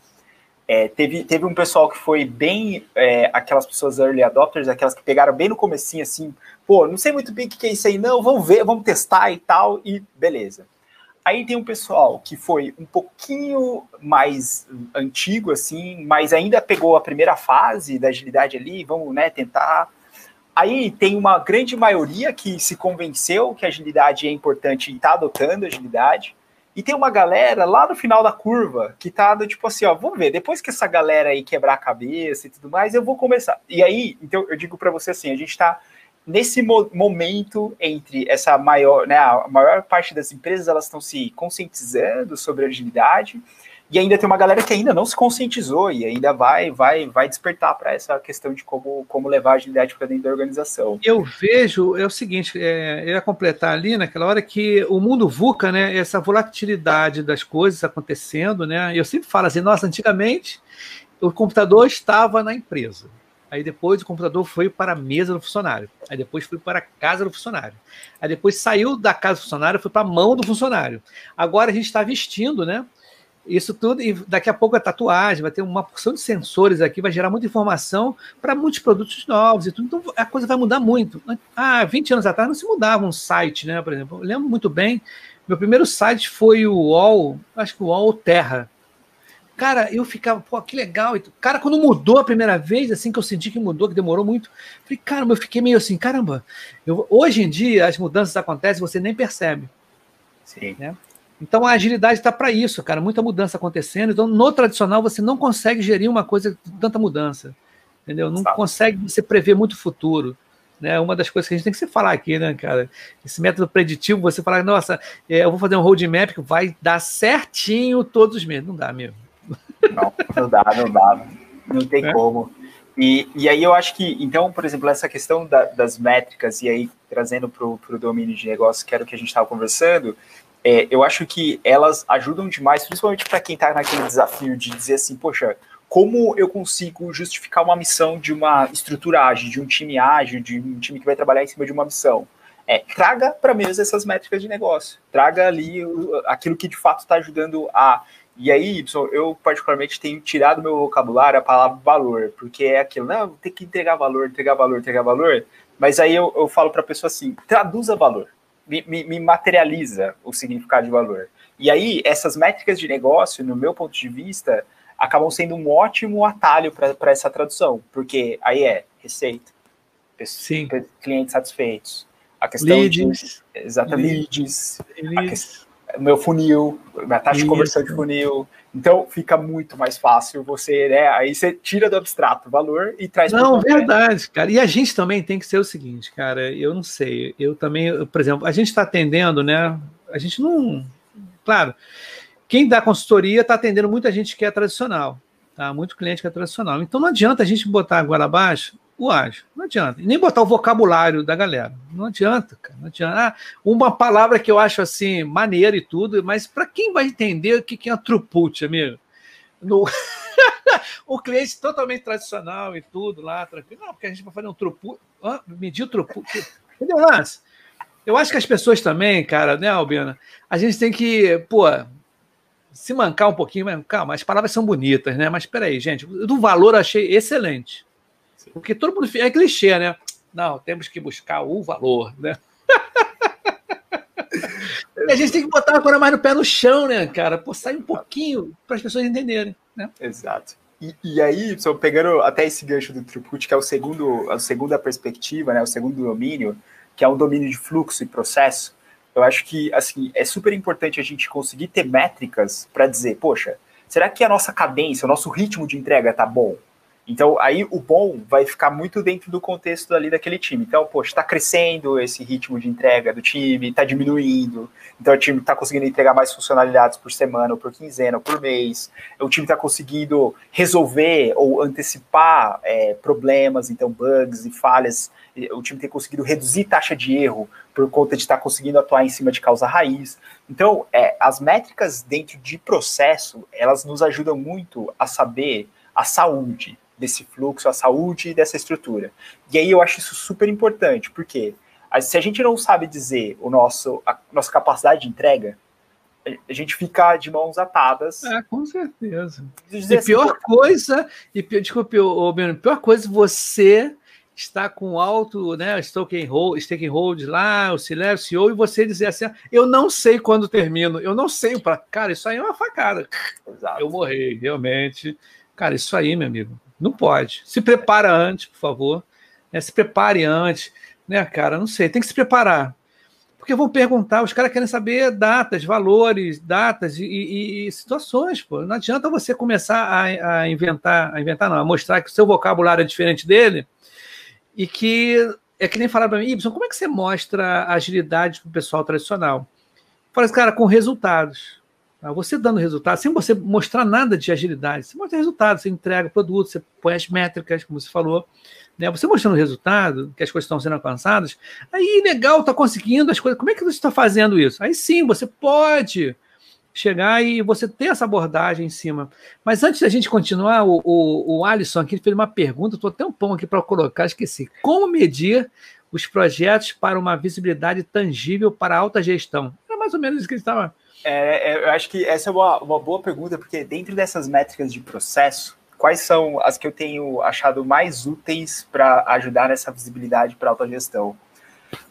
é, teve, teve um pessoal que foi bem é, aquelas pessoas early adopters, aquelas que pegaram bem no comecinho, assim, pô, não sei muito bem o que é isso aí, não, vamos ver, vamos testar e tal, e beleza. Aí tem um pessoal que foi um pouquinho mais antigo, assim, mas ainda pegou a primeira fase da agilidade ali, vamos, né, tentar Aí tem uma grande maioria que se convenceu que a agilidade é importante e está adotando agilidade. E tem uma galera lá no final da curva que tá do tipo assim, ó, vamos ver, depois que essa galera aí quebrar a cabeça e tudo mais, eu vou começar. E aí, então eu digo para você assim, a gente está nesse mo momento entre essa maior, né, a maior parte das empresas elas estão se conscientizando sobre agilidade e ainda tem uma galera que ainda não se conscientizou e ainda vai vai vai despertar para essa questão de como, como levar a agilidade para dentro da organização. Eu vejo, é o seguinte, é, eu ia completar ali naquela hora que o mundo VUCA, né, essa volatilidade das coisas acontecendo, né, eu sempre falo assim, nossa, antigamente o computador estava na empresa, Aí depois o computador foi para a mesa do funcionário. Aí depois foi para a casa do funcionário. Aí depois saiu da casa do funcionário, foi para a mão do funcionário. Agora a gente está vestindo, né? Isso tudo, e daqui a pouco a tatuagem, vai ter uma porção de sensores aqui, vai gerar muita informação para muitos produtos novos e tudo. Então a coisa vai mudar muito. Ah, 20 anos atrás não se mudava um site, né? Por exemplo, eu lembro muito bem, meu primeiro site foi o UOL, acho que o UOL Terra. Cara, eu ficava, pô, que legal. Cara, quando mudou a primeira vez, assim que eu senti que mudou, que demorou muito, falei, caramba, eu fiquei meio assim, caramba. Eu, hoje em dia, as mudanças acontecem, você nem percebe. Sim. Né? Então a agilidade está para isso, cara. Muita mudança acontecendo. Então, no tradicional, você não consegue gerir uma coisa com tanta mudança. Entendeu? Não Sabe. consegue você prever muito o futuro. Né? Uma das coisas que a gente tem que se falar aqui, né, cara? Esse método preditivo, você falar, nossa, é, eu vou fazer um roadmap que vai dar certinho todos os meses. Não dá mesmo. Não, não dá, não dá. Não tem é. como. E, e aí eu acho que, então, por exemplo, essa questão da, das métricas, e aí trazendo para o domínio de negócio, que era o que a gente estava conversando, é, eu acho que elas ajudam demais, principalmente para quem está naquele desafio de dizer assim, poxa, como eu consigo justificar uma missão de uma estrutura ágil, de um time ágil, de um time que vai trabalhar em cima de uma missão? É, traga para mesa essas métricas de negócio, traga ali aquilo que de fato está ajudando a. E aí, Y, eu particularmente tenho tirado do meu vocabulário a palavra valor, porque é aquilo, não, tem que entregar valor, entregar valor, entregar valor, mas aí eu, eu falo para a pessoa assim, traduza valor me, me, materializa o significado de valor. E aí, essas métricas de negócio, no meu ponto de vista, acabam sendo um ótimo atalho para essa tradução, porque aí é receita, Sim. clientes satisfeitos, a questão leads, de exatamente leads, leads. Meu funil, minha taxa Isso. de conversão de funil. Então fica muito mais fácil você, né? Aí você tira do abstrato o valor e traz Não, verdade, cara. E a gente também tem que ser o seguinte, cara. Eu não sei. Eu também, eu, por exemplo, a gente está atendendo, né? A gente não. Claro, quem dá consultoria está atendendo muita gente que é tradicional, tá? Muito cliente que é tradicional. Então não adianta a gente botar agora abaixo o ágil. Não adianta. E nem botar o vocabulário da galera. Não adianta, cara. Não adianta. Ah, uma palavra que eu acho assim, maneira e tudo, mas para quem vai entender o que é throughput, amigo? No... [laughs] o cliente totalmente tradicional e tudo lá, tranquilo. Não, porque a gente vai fazer um throughput. Ah, medir o throughput. Entendeu, Lance? Eu acho que as pessoas também, cara, né, Albina? A gente tem que, pô, se mancar um pouquinho, mas calma, as palavras são bonitas, né? Mas peraí, gente, do valor achei excelente. Porque todo mundo é clichê, né? Não, temos que buscar o valor, né? [laughs] a gente tem que botar agora mais no pé no chão, né, cara? Pô, sair um pouquinho para as pessoas entenderem, né? Exato. E, e, aí, só pegando até esse gancho do throughput, que é o segundo, a segunda perspectiva, né, o segundo domínio, que é um domínio de fluxo e processo, eu acho que assim é super importante a gente conseguir ter métricas para dizer, poxa, será que a nossa cadência, o nosso ritmo de entrega tá bom? Então, aí o bom vai ficar muito dentro do contexto ali daquele time. Então, poxa, está crescendo esse ritmo de entrega do time, está diminuindo. Então, o time está conseguindo entregar mais funcionalidades por semana, ou por quinzena, ou por mês. O time está conseguindo resolver ou antecipar é, problemas, então, bugs e falhas. O time tem conseguido reduzir taxa de erro por conta de estar tá conseguindo atuar em cima de causa raiz. Então, é, as métricas dentro de processo, elas nos ajudam muito a saber a saúde desse fluxo, a saúde dessa estrutura. E aí eu acho isso super importante, porque se a gente não sabe dizer o nosso, a nossa capacidade de entrega, a gente fica de mãos atadas. É, com certeza. E assim, pior coisa, e desculpe, ô, Beno, pior coisa, você está com alto, né, staking hold, staking hold lá, o CEO, e você dizer assim, eu não sei quando termino, eu não sei, para cara, isso aí é uma facada. Exato. Eu morri, realmente. Cara, isso aí, meu amigo, não pode. Se prepara antes, por favor. Né? Se prepare antes. Né, cara? Não sei, tem que se preparar. Porque vão perguntar, os caras querem saber datas, valores, datas e, e, e situações, pô. Não adianta você começar a, a, inventar, a inventar, não, a mostrar que o seu vocabulário é diferente dele e que é que nem falar para mim, Ibson, como é que você mostra agilidade para o pessoal tradicional? Fala assim, cara, com resultados. Tá? Você dando resultado, sem você mostrar nada de agilidade, você mostra resultado, você entrega produto, você põe as métricas, como você falou. Né? Você mostrando resultado, que as coisas estão sendo alcançadas, aí legal, está conseguindo as coisas. Como é que você está fazendo isso? Aí sim, você pode chegar e você ter essa abordagem em cima. Mas antes da gente continuar, o, o, o Alisson aqui fez uma pergunta, estou até um pão aqui para colocar, esqueci. Como medir os projetos para uma visibilidade tangível para alta gestão? É mais ou menos isso que ele estava é, é, eu acho que essa é uma, uma boa pergunta, porque dentro dessas métricas de processo, quais são as que eu tenho achado mais úteis para ajudar nessa visibilidade para alta gestão?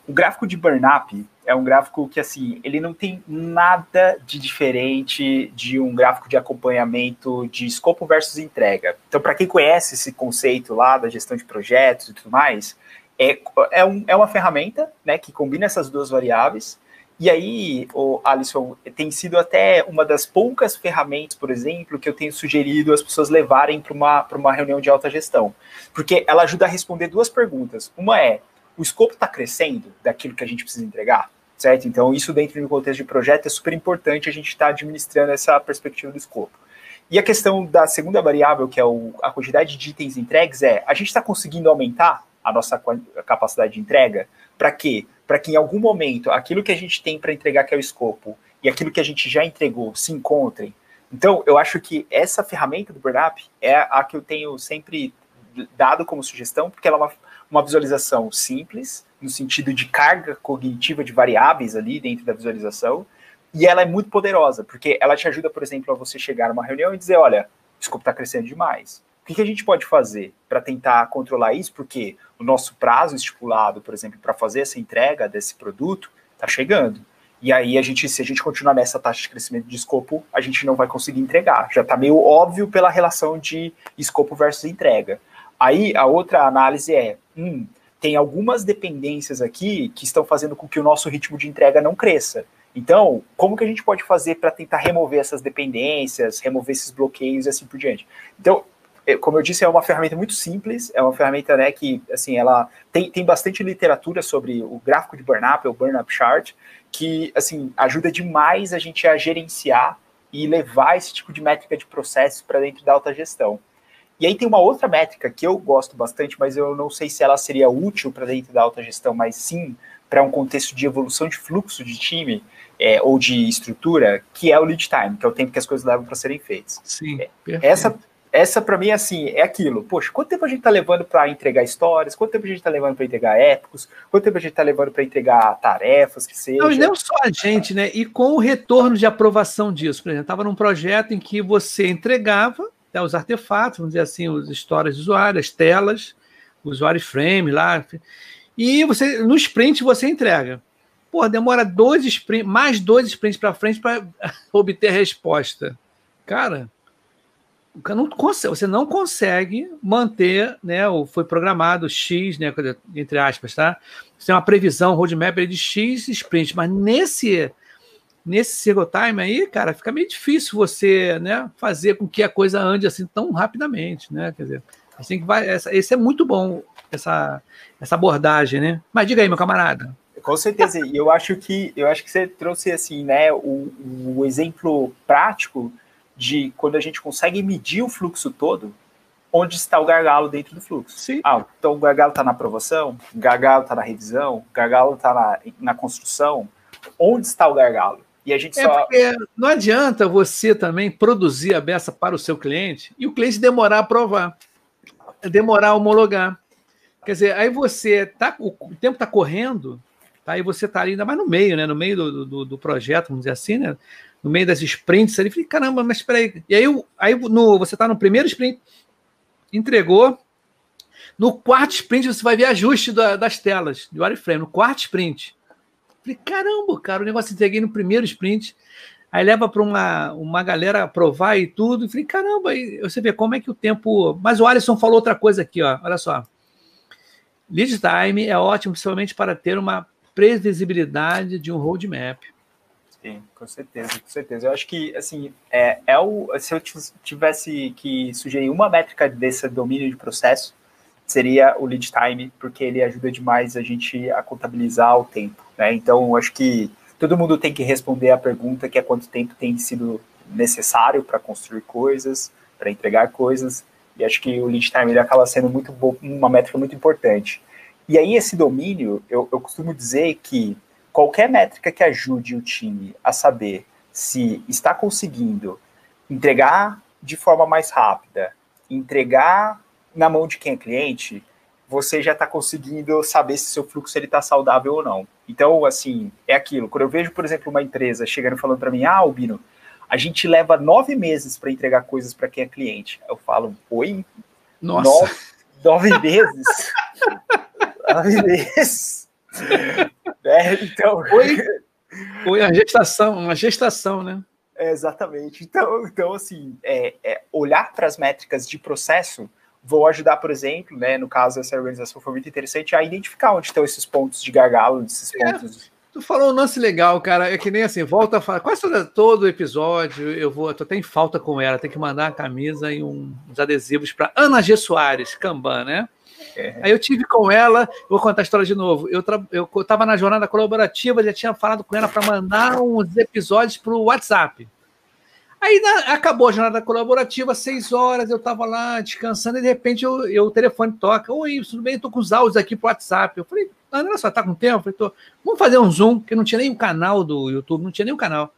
O gráfico de burn-up é um gráfico que, assim, ele não tem nada de diferente de um gráfico de acompanhamento de escopo versus entrega. Então, para quem conhece esse conceito lá da gestão de projetos e tudo mais, é, é, um, é uma ferramenta né, que combina essas duas variáveis e aí, o Alisson, tem sido até uma das poucas ferramentas, por exemplo, que eu tenho sugerido as pessoas levarem para uma, uma reunião de alta gestão. Porque ela ajuda a responder duas perguntas. Uma é: o escopo está crescendo daquilo que a gente precisa entregar? Certo? Então, isso dentro do contexto de projeto é super importante a gente estar tá administrando essa perspectiva do escopo. E a questão da segunda variável, que é o, a quantidade de itens entregues, é: a gente está conseguindo aumentar a nossa capacidade de entrega? Para quê? Para que em algum momento aquilo que a gente tem para entregar, que é o escopo, e aquilo que a gente já entregou se encontrem. Então, eu acho que essa ferramenta do burnup é a que eu tenho sempre dado como sugestão, porque ela é uma, uma visualização simples, no sentido de carga cognitiva de variáveis ali dentro da visualização, e ela é muito poderosa, porque ela te ajuda, por exemplo, a você chegar numa reunião e dizer, olha, o escopo está crescendo demais. O que, que a gente pode fazer para tentar controlar isso? Porque o nosso prazo estipulado, por exemplo, para fazer essa entrega desse produto está chegando. E aí a gente, se a gente continuar nessa taxa de crescimento de escopo, a gente não vai conseguir entregar. Já está meio óbvio pela relação de escopo versus entrega. Aí a outra análise é, hum, tem algumas dependências aqui que estão fazendo com que o nosso ritmo de entrega não cresça. Então, como que a gente pode fazer para tentar remover essas dependências, remover esses bloqueios e assim por diante? Então, como eu disse, é uma ferramenta muito simples, é uma ferramenta né, que assim, ela tem, tem bastante literatura sobre o gráfico de burn-up, o burn-up chart, que assim, ajuda demais a gente a gerenciar e levar esse tipo de métrica de processo para dentro da alta gestão. E aí tem uma outra métrica que eu gosto bastante, mas eu não sei se ela seria útil para dentro da alta gestão, mas sim para um contexto de evolução de fluxo de time é, ou de estrutura, que é o lead time, que é o tempo que as coisas levam para serem feitas. Sim. É, essa essa para mim assim é aquilo. Poxa, quanto tempo a gente está levando para entregar histórias? Quanto tempo a gente está levando para entregar épicos? Quanto tempo a gente está levando para entregar tarefas que seja? Não, e não só a gente, né? E com o retorno de aprovação disso, por exemplo, estava num projeto em que você entregava né, os artefatos, vamos dizer assim, as histórias de usuário, as telas, o usuário frame lá, e você no sprint você entrega. Pô, demora dois sprints, mais dois sprints para frente para [laughs] obter a resposta. Cara, não você não consegue manter, né? O foi programado X, né? Entre aspas, tá? Você tem uma previsão, roadmap de X sprint, mas nesse nesse single time aí, cara, fica meio difícil você, né, fazer com que a coisa ande assim tão rapidamente, né? Quer dizer, assim que vai, essa, esse é muito bom essa essa abordagem, né? Mas diga aí, meu camarada. Com certeza, e eu acho que eu acho que você trouxe assim, né, o, o exemplo prático de quando a gente consegue medir o fluxo todo, onde está o gargalo dentro do fluxo. Sim. Ah, então o gargalo está na aprovação, o gargalo está na revisão, o gargalo está na, na construção. Onde está o gargalo? E a gente é só. não adianta você também produzir a beça para o seu cliente e o cliente demorar a aprovar, demorar a homologar. Quer dizer, aí você tá, o tempo está correndo, tá? aí você está ainda mais no meio, né? No meio do, do, do projeto, vamos dizer assim, né? No meio das sprints ali, falei, caramba, mas espera aí. E aí, aí no, você está no primeiro sprint, entregou, no quarto sprint você vai ver ajuste da, das telas de wireframe, no quarto sprint. Falei, caramba, cara, o negócio entreguei no primeiro sprint, aí leva para uma, uma galera aprovar e tudo, e falei, caramba, aí você vê como é que o tempo... Mas o Alisson falou outra coisa aqui, ó, olha só. Lead time é ótimo, principalmente para ter uma previsibilidade de um roadmap. Sim, com certeza, com certeza. Eu acho que, assim, é, é o, se eu tivesse que sugerir uma métrica desse domínio de processo, seria o lead time, porque ele ajuda demais a gente a contabilizar o tempo, né? Então, acho que todo mundo tem que responder a pergunta que é quanto tempo tem sido necessário para construir coisas, para entregar coisas, e acho que o lead time ele acaba sendo muito uma métrica muito importante. E aí, esse domínio, eu, eu costumo dizer que qualquer métrica que ajude o time a saber se está conseguindo entregar de forma mais rápida, entregar na mão de quem é cliente, você já está conseguindo saber se seu fluxo ele está saudável ou não. Então, assim, é aquilo. Quando eu vejo, por exemplo, uma empresa chegando falando para mim, ah, Albino, a gente leva nove meses para entregar coisas para quem é cliente. Eu falo, oi? Nossa. Nove, nove meses? [laughs] nove meses? [laughs] É, então. Foi, foi a gestação, uma gestação, né? É, exatamente. Então, então assim, é, é olhar para as métricas de processo vou ajudar, por exemplo, né, no caso essa organização foi muito interessante, a identificar onde estão esses pontos de gargalo, esses é, pontos. Tu falou um lance legal, cara. É que nem assim, volta a falar. Quase todo, todo episódio eu vou. Tô até em falta com ela. Tem que mandar a camisa e um, uns adesivos para Ana G. Soares, Kanban, né? É. Aí eu tive com ela, vou contar a história de novo. Eu eu estava na jornada colaborativa, já tinha falado com ela para mandar uns episódios para o WhatsApp. Aí na, acabou a jornada colaborativa, seis horas, eu estava lá descansando e de repente eu, eu, o telefone toca. Oi, tudo bem? Estou com os áudios aqui para o WhatsApp. Eu falei, Ana, olha só, tá com tempo? Eu falei, tô. Vamos fazer um Zoom, que não tinha nem o canal do YouTube, não tinha nem o canal.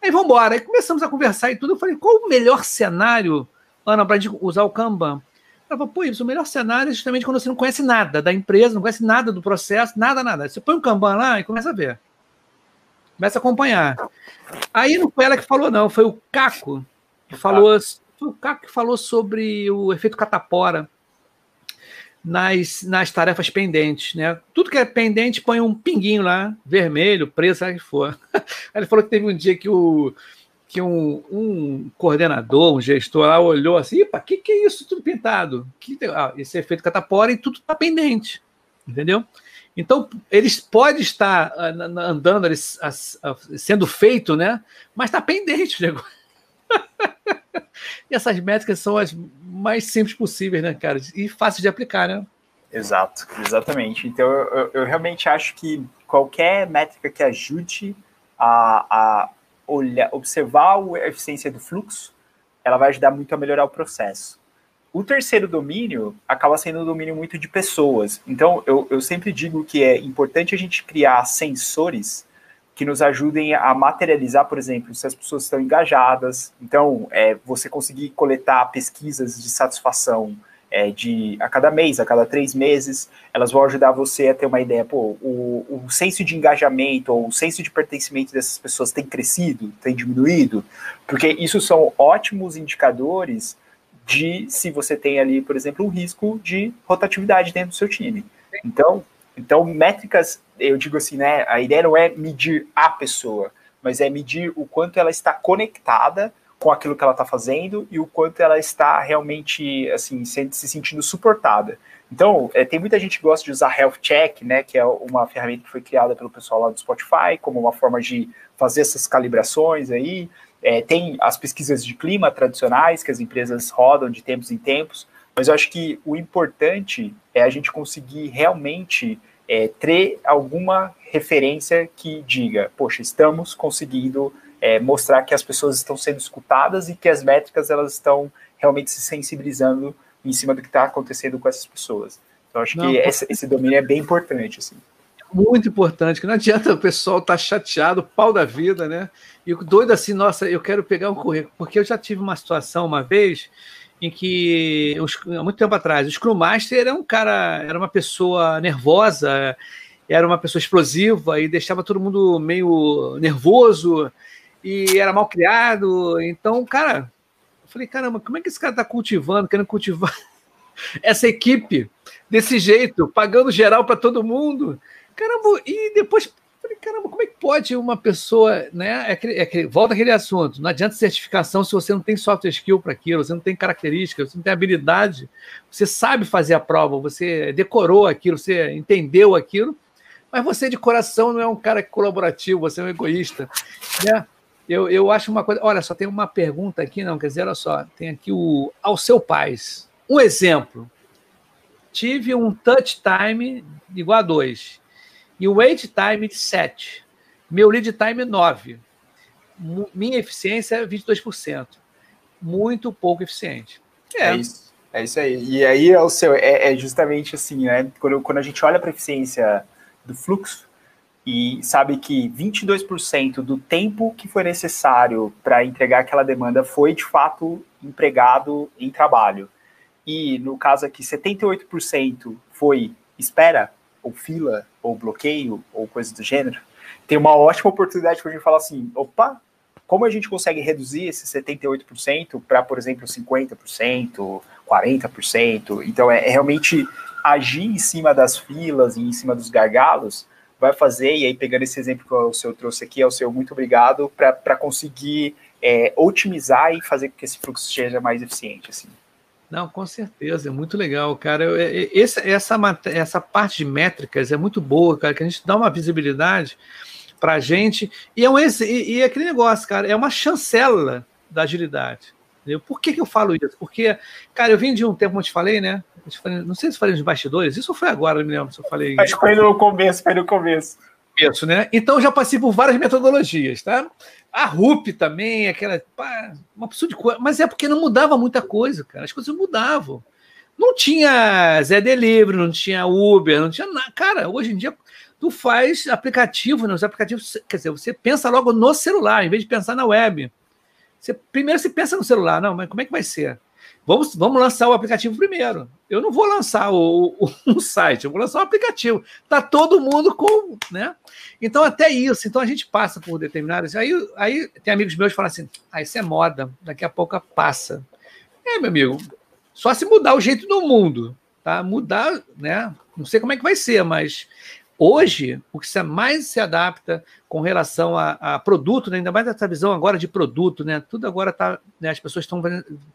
Aí vamos embora. Aí começamos a conversar e tudo. Eu falei, qual o melhor cenário, Ana, para usar o Kanban? Ela falou, pô, isso, o melhor cenário é justamente quando você não conhece nada da empresa, não conhece nada do processo, nada, nada. Você põe um Kanban lá e começa a ver. Começa a acompanhar. Aí não foi ela que falou, não, foi o Caco que falou. Foi o Caco que falou sobre o efeito catapora nas, nas tarefas pendentes, né? Tudo que é pendente põe um pinguinho lá, vermelho, preto, sabe o que for. [laughs] Aí ele falou que teve um dia que o que um, um, coordenador, um gestor lá olhou assim, o que, que é isso tudo pintado? Que, ah, esse efeito catapora e tudo está pendente. Entendeu? Então, eles podem estar ah, andando, eles, sendo feito, né? Mas está pendente o negócio. [laughs] e essas métricas são as mais simples possíveis, né, cara? E fáceis de aplicar, né? Exato, exatamente. Então, eu, eu realmente acho que qualquer métrica que ajude a, a olhar, observar a eficiência do fluxo, ela vai ajudar muito a melhorar o processo. O terceiro domínio acaba sendo um domínio muito de pessoas. Então, eu, eu sempre digo que é importante a gente criar sensores que nos ajudem a materializar, por exemplo, se as pessoas estão engajadas. Então, é, você conseguir coletar pesquisas de satisfação é, de a cada mês, a cada três meses, elas vão ajudar você a ter uma ideia, pô, o, o senso de engajamento ou o senso de pertencimento dessas pessoas tem crescido, tem diminuído, porque isso são ótimos indicadores de se você tem ali, por exemplo, um risco de rotatividade dentro do seu time. Então, então métricas, eu digo assim, né, a ideia não é medir a pessoa, mas é medir o quanto ela está conectada com aquilo que ela está fazendo e o quanto ela está realmente assim se, se sentindo suportada. Então, é, tem muita gente que gosta de usar Health Check, né, que é uma ferramenta que foi criada pelo pessoal lá do Spotify, como uma forma de fazer essas calibrações aí. É, tem as pesquisas de clima tradicionais que as empresas rodam de tempos em tempos, mas eu acho que o importante é a gente conseguir realmente é, ter alguma referência que diga, poxa, estamos conseguindo é, mostrar que as pessoas estão sendo escutadas e que as métricas elas estão realmente se sensibilizando em cima do que está acontecendo com essas pessoas. Então, acho Não, que esse, esse domínio é bem importante. Assim muito importante, que não adianta o pessoal estar tá chateado, pau da vida, né? E doido assim, nossa, eu quero pegar um currículo, porque eu já tive uma situação uma vez em que, há muito tempo atrás, o Scrum Master era um cara, era uma pessoa nervosa, era uma pessoa explosiva e deixava todo mundo meio nervoso e era mal criado. Então, cara, eu falei, caramba, como é que esse cara está cultivando, querendo cultivar [laughs] essa equipe desse jeito, pagando geral para todo mundo? Caramba, e depois falei, caramba, como é que pode uma pessoa, né? É é volta aquele assunto. Não adianta certificação se você não tem software skill para aquilo, você não tem características, você não tem habilidade, você sabe fazer a prova, você decorou aquilo, você entendeu aquilo, mas você de coração não é um cara colaborativo, você é um egoísta. Né? Eu, eu acho uma coisa. Olha, só tem uma pergunta aqui, não, quer dizer, olha só, tem aqui o ao seu pais. Um exemplo. Tive um touch time igual a 2 e o wait time de 7. Meu lead time 9. Minha eficiência é 22%. Muito pouco eficiente. É, é isso. É isso aí. E aí é o seu, é, é justamente assim, né? Quando, quando a gente olha para a eficiência do fluxo e sabe que 22% do tempo que foi necessário para entregar aquela demanda foi de fato empregado em trabalho. E no caso aqui, 78% foi espera, ou fila, ou bloqueio, ou coisa do gênero, tem uma ótima oportunidade para a gente falar assim: opa, como a gente consegue reduzir esse 78% para, por exemplo, 50%, 40%? Então, é, é, realmente agir em cima das filas e em cima dos gargalos vai fazer, e aí pegando esse exemplo que o seu trouxe aqui, é o seu muito obrigado, para conseguir é, otimizar e fazer com que esse fluxo seja mais eficiente. Assim. Não, com certeza, é muito legal, cara. Essa, essa, essa parte de métricas é muito boa, cara, que a gente dá uma visibilidade para a gente. E é, um, e, e é aquele negócio, cara, é uma chancela da agilidade. Entendeu? Por que, que eu falo isso? Porque, cara, eu vim de um tempo, como eu te falei, né? Te falei, não sei se falei nos bastidores, isso foi agora, não me lembro se eu falei. Acho que foi no começo, foi no começo. Isso, né? Então já passei por várias metodologias, tá? A RUP também, aquela. Pá, uma pessoa de coisa. Mas é porque não mudava muita coisa, cara. As coisas mudavam. Não tinha Zé Delivery, não tinha Uber, não tinha nada. Cara, hoje em dia tu faz aplicativo, né? Os aplicativos, quer dizer, você pensa logo no celular, em vez de pensar na web. Você, primeiro você pensa no celular, não, mas como é que vai ser? Vamos, vamos lançar o aplicativo primeiro. Eu não vou lançar o, o, [laughs] o site, eu vou lançar o aplicativo. Tá todo mundo com, né? Então até isso. Então a gente passa por determinadas. Aí, aí tem amigos meus que falam assim: ah, isso é moda, daqui a pouco passa. É, meu amigo, só se mudar o jeito do mundo, tá? Mudar, né? Não sei como é que vai ser, mas Hoje, o que mais se adapta com relação a, a produto, né? ainda mais essa visão agora de produto, né? Tudo agora está. Né? As pessoas estão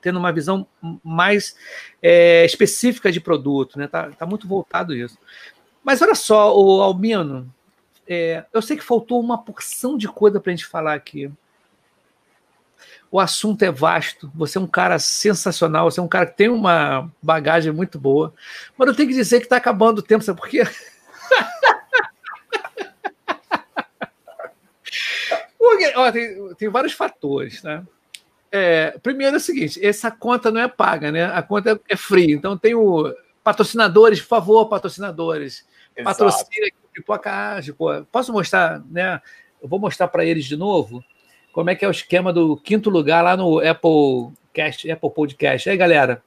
tendo uma visão mais é, específica de produto, né? Está tá muito voltado isso. Mas olha só, o Albino, é, eu sei que faltou uma porção de coisa para a gente falar aqui. O assunto é vasto, você é um cara sensacional, você é um cara que tem uma bagagem muito boa, mas eu tenho que dizer que está acabando o tempo, sabe por quê? [laughs] Ó, tem, tem, vários fatores, né? É, primeiro é o seguinte: essa conta não é paga, né? A conta é free. Então tem o patrocinadores, por favor, patrocinadores. Patrocina aqui o Pipoca pô. Posso mostrar, né? Eu vou mostrar para eles de novo como é que é o esquema do quinto lugar lá no Apple Cast, Apple Podcast. Aí, galera,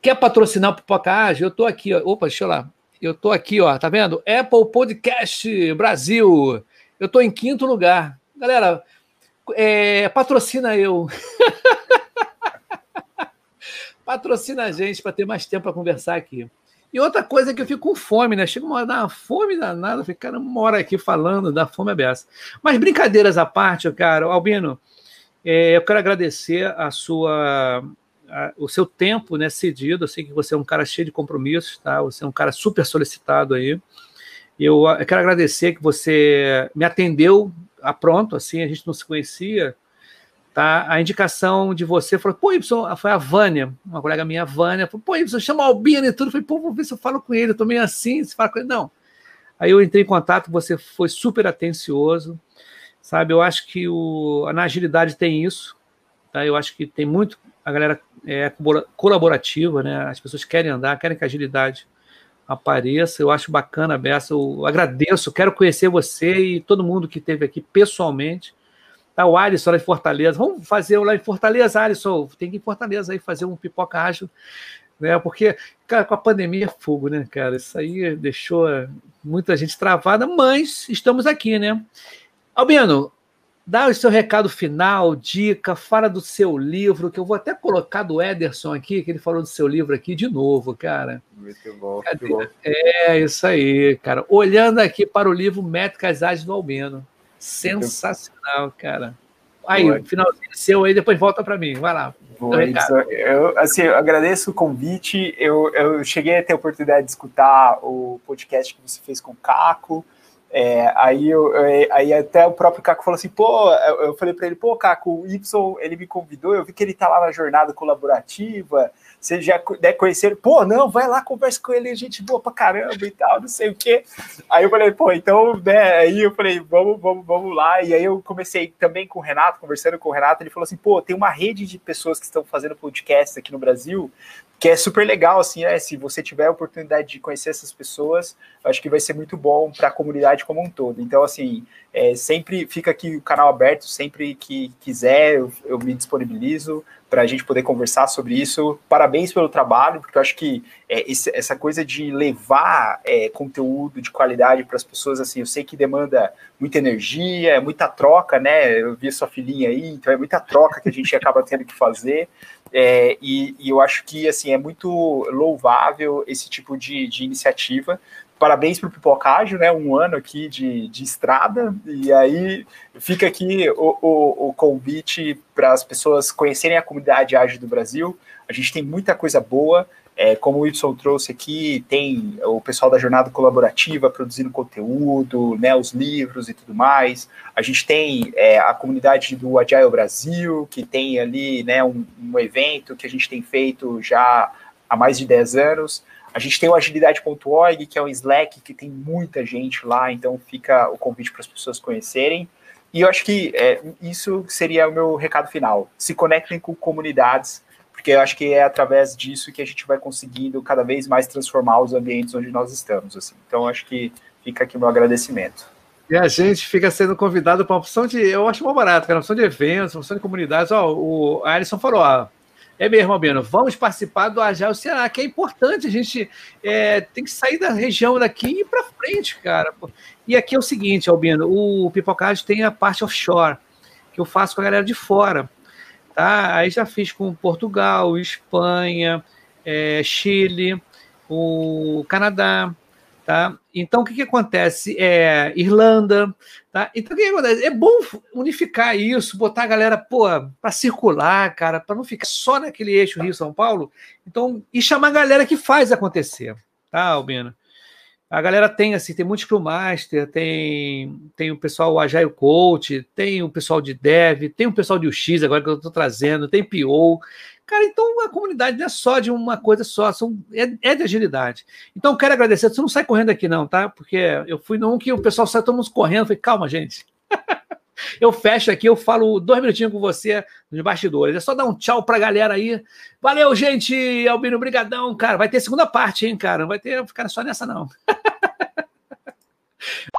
quer patrocinar o Pipoca Eu tô aqui, ó. Opa, deixa eu lá. Eu tô aqui, ó, tá vendo? Apple Podcast Brasil. Eu tô em quinto lugar. Galera, é, patrocina eu. [laughs] patrocina a gente para ter mais tempo para conversar aqui. E outra coisa é que eu fico com fome, né? Chega uma hora, dá uma fome danada, fico cara, uma hora aqui falando, da fome aberta. Mas brincadeiras à parte, cara, Albino, é, eu quero agradecer a sua, a, o seu tempo né, cedido. Eu sei que você é um cara cheio de compromissos, tá? Você é um cara super solicitado aí. Eu, eu quero agradecer que você me atendeu a pronto, assim, a gente não se conhecia, tá? A indicação de você falou, pô, Y, foi a Vânia, uma colega minha, a Vânia, falou, pô, Y, chama o Albino e tudo. Eu falei, pô, vou ver se eu falo com ele, eu tô meio assim, se fala com ele. Não. Aí eu entrei em contato, você foi super atencioso, sabe? Eu acho que o, na agilidade tem isso, tá? Eu acho que tem muito, a galera é colaborativa, né? As pessoas querem andar, querem que a agilidade apareça. Eu acho bacana, Bessa. Eu agradeço, quero conhecer você e todo mundo que esteve aqui pessoalmente. Tá o Alisson lá em Fortaleza. Vamos fazer lá em Fortaleza, Alisson. Tem que ir em Fortaleza aí fazer um pipoca ágil. Né? Porque, cara, com a pandemia é fogo, né, cara? Isso aí deixou muita gente travada, mas estamos aqui, né? Albino, dá o seu recado final, dica, fala do seu livro, que eu vou até colocar do Ederson aqui, que ele falou do seu livro aqui de novo, cara. Muito bom, muito bom. É, isso aí, cara. Olhando aqui para o livro Métricas Ágeis do Albeno. Sensacional, cara. Aí, Boa. finalzinho seu aí, depois volta para mim. Vai lá. Boa, eu, assim, eu agradeço o convite. Eu, eu cheguei a ter a oportunidade de escutar o podcast que você fez com o Caco. É, aí, eu, aí até o próprio Caco falou assim, pô, eu falei para ele, pô, Caco, o Y, ele me convidou, eu vi que ele tá lá na jornada colaborativa, você já deve conhecer, pô, não, vai lá, conversa com ele, gente boa pra caramba e tal, não sei o quê. Aí eu falei, pô, então, né, aí eu falei, vamos, vamos, vamos lá, e aí eu comecei também com o Renato, conversando com o Renato, ele falou assim, pô, tem uma rede de pessoas que estão fazendo podcast aqui no Brasil, que é super legal, assim, né? Se você tiver a oportunidade de conhecer essas pessoas, acho que vai ser muito bom para a comunidade como um todo. Então, assim, é, sempre fica aqui o canal aberto, sempre que quiser, eu, eu me disponibilizo para a gente poder conversar sobre isso. Parabéns pelo trabalho, porque eu acho que é, esse, essa coisa de levar é, conteúdo de qualidade para as pessoas, assim, eu sei que demanda muita energia, é muita troca, né? Eu vi sua filhinha aí, então é muita troca que a gente acaba tendo que fazer. É, e, e, eu acho que assim é muito louvável esse tipo de, de iniciativa. Parabéns para o Pipocágio, né? Um ano aqui de, de estrada, e aí fica aqui o, o, o convite para as pessoas conhecerem a comunidade ágil do Brasil. A gente tem muita coisa boa. É, como o Y trouxe aqui, tem o pessoal da jornada colaborativa produzindo conteúdo, né, os livros e tudo mais. A gente tem é, a comunidade do Agile Brasil, que tem ali né, um, um, evento que a gente tem feito já há mais de 10 anos. A gente tem o agilidade.org, que é um Slack que tem muita gente lá, então fica o convite para as pessoas conhecerem. E eu acho que é, isso seria o meu recado final. Se conectem com comunidades porque eu acho que é através disso que a gente vai conseguindo cada vez mais transformar os ambientes onde nós estamos. Assim. Então, acho que fica aqui o meu agradecimento. E a gente fica sendo convidado para uma opção de, eu acho mais barato, cara, uma opção de eventos, uma opção de comunidades. Ó, o Alisson falou, ó, é mesmo, Albino, vamos participar do Agile Ceará, que é importante, a gente é, tem que sair da região daqui e ir para frente, cara. E aqui é o seguinte, Albino, o Pipocage tem a parte offshore, que eu faço com a galera de fora. Tá? Aí já fiz com Portugal, Espanha, é, Chile, o Canadá. Tá? Então, o que, que acontece? É, Irlanda. Tá? Então, o que, que acontece? É bom unificar isso, botar a galera para circular, cara, para não ficar só naquele eixo Rio-São Paulo. Então, e chamar a galera que faz acontecer. Tá, Albino? A galera tem assim, tem muito Scrum Master, tem, tem o pessoal Agile Coach, tem o pessoal de Dev, tem o pessoal de UX agora que eu estou trazendo, tem PO. Cara, então a comunidade não é só de uma coisa só, são, é, é de agilidade. Então, quero agradecer. Você não sai correndo aqui, não, tá? Porque eu fui num que o pessoal sai todo mundo correndo. falei, calma, gente. Eu fecho aqui, eu falo dois minutinhos com você nos bastidores. É só dar um tchau pra galera aí. Valeu, gente! Albino, brigadão, cara. Vai ter segunda parte, hein, cara? Não vai ter ficar só nessa, não. [laughs]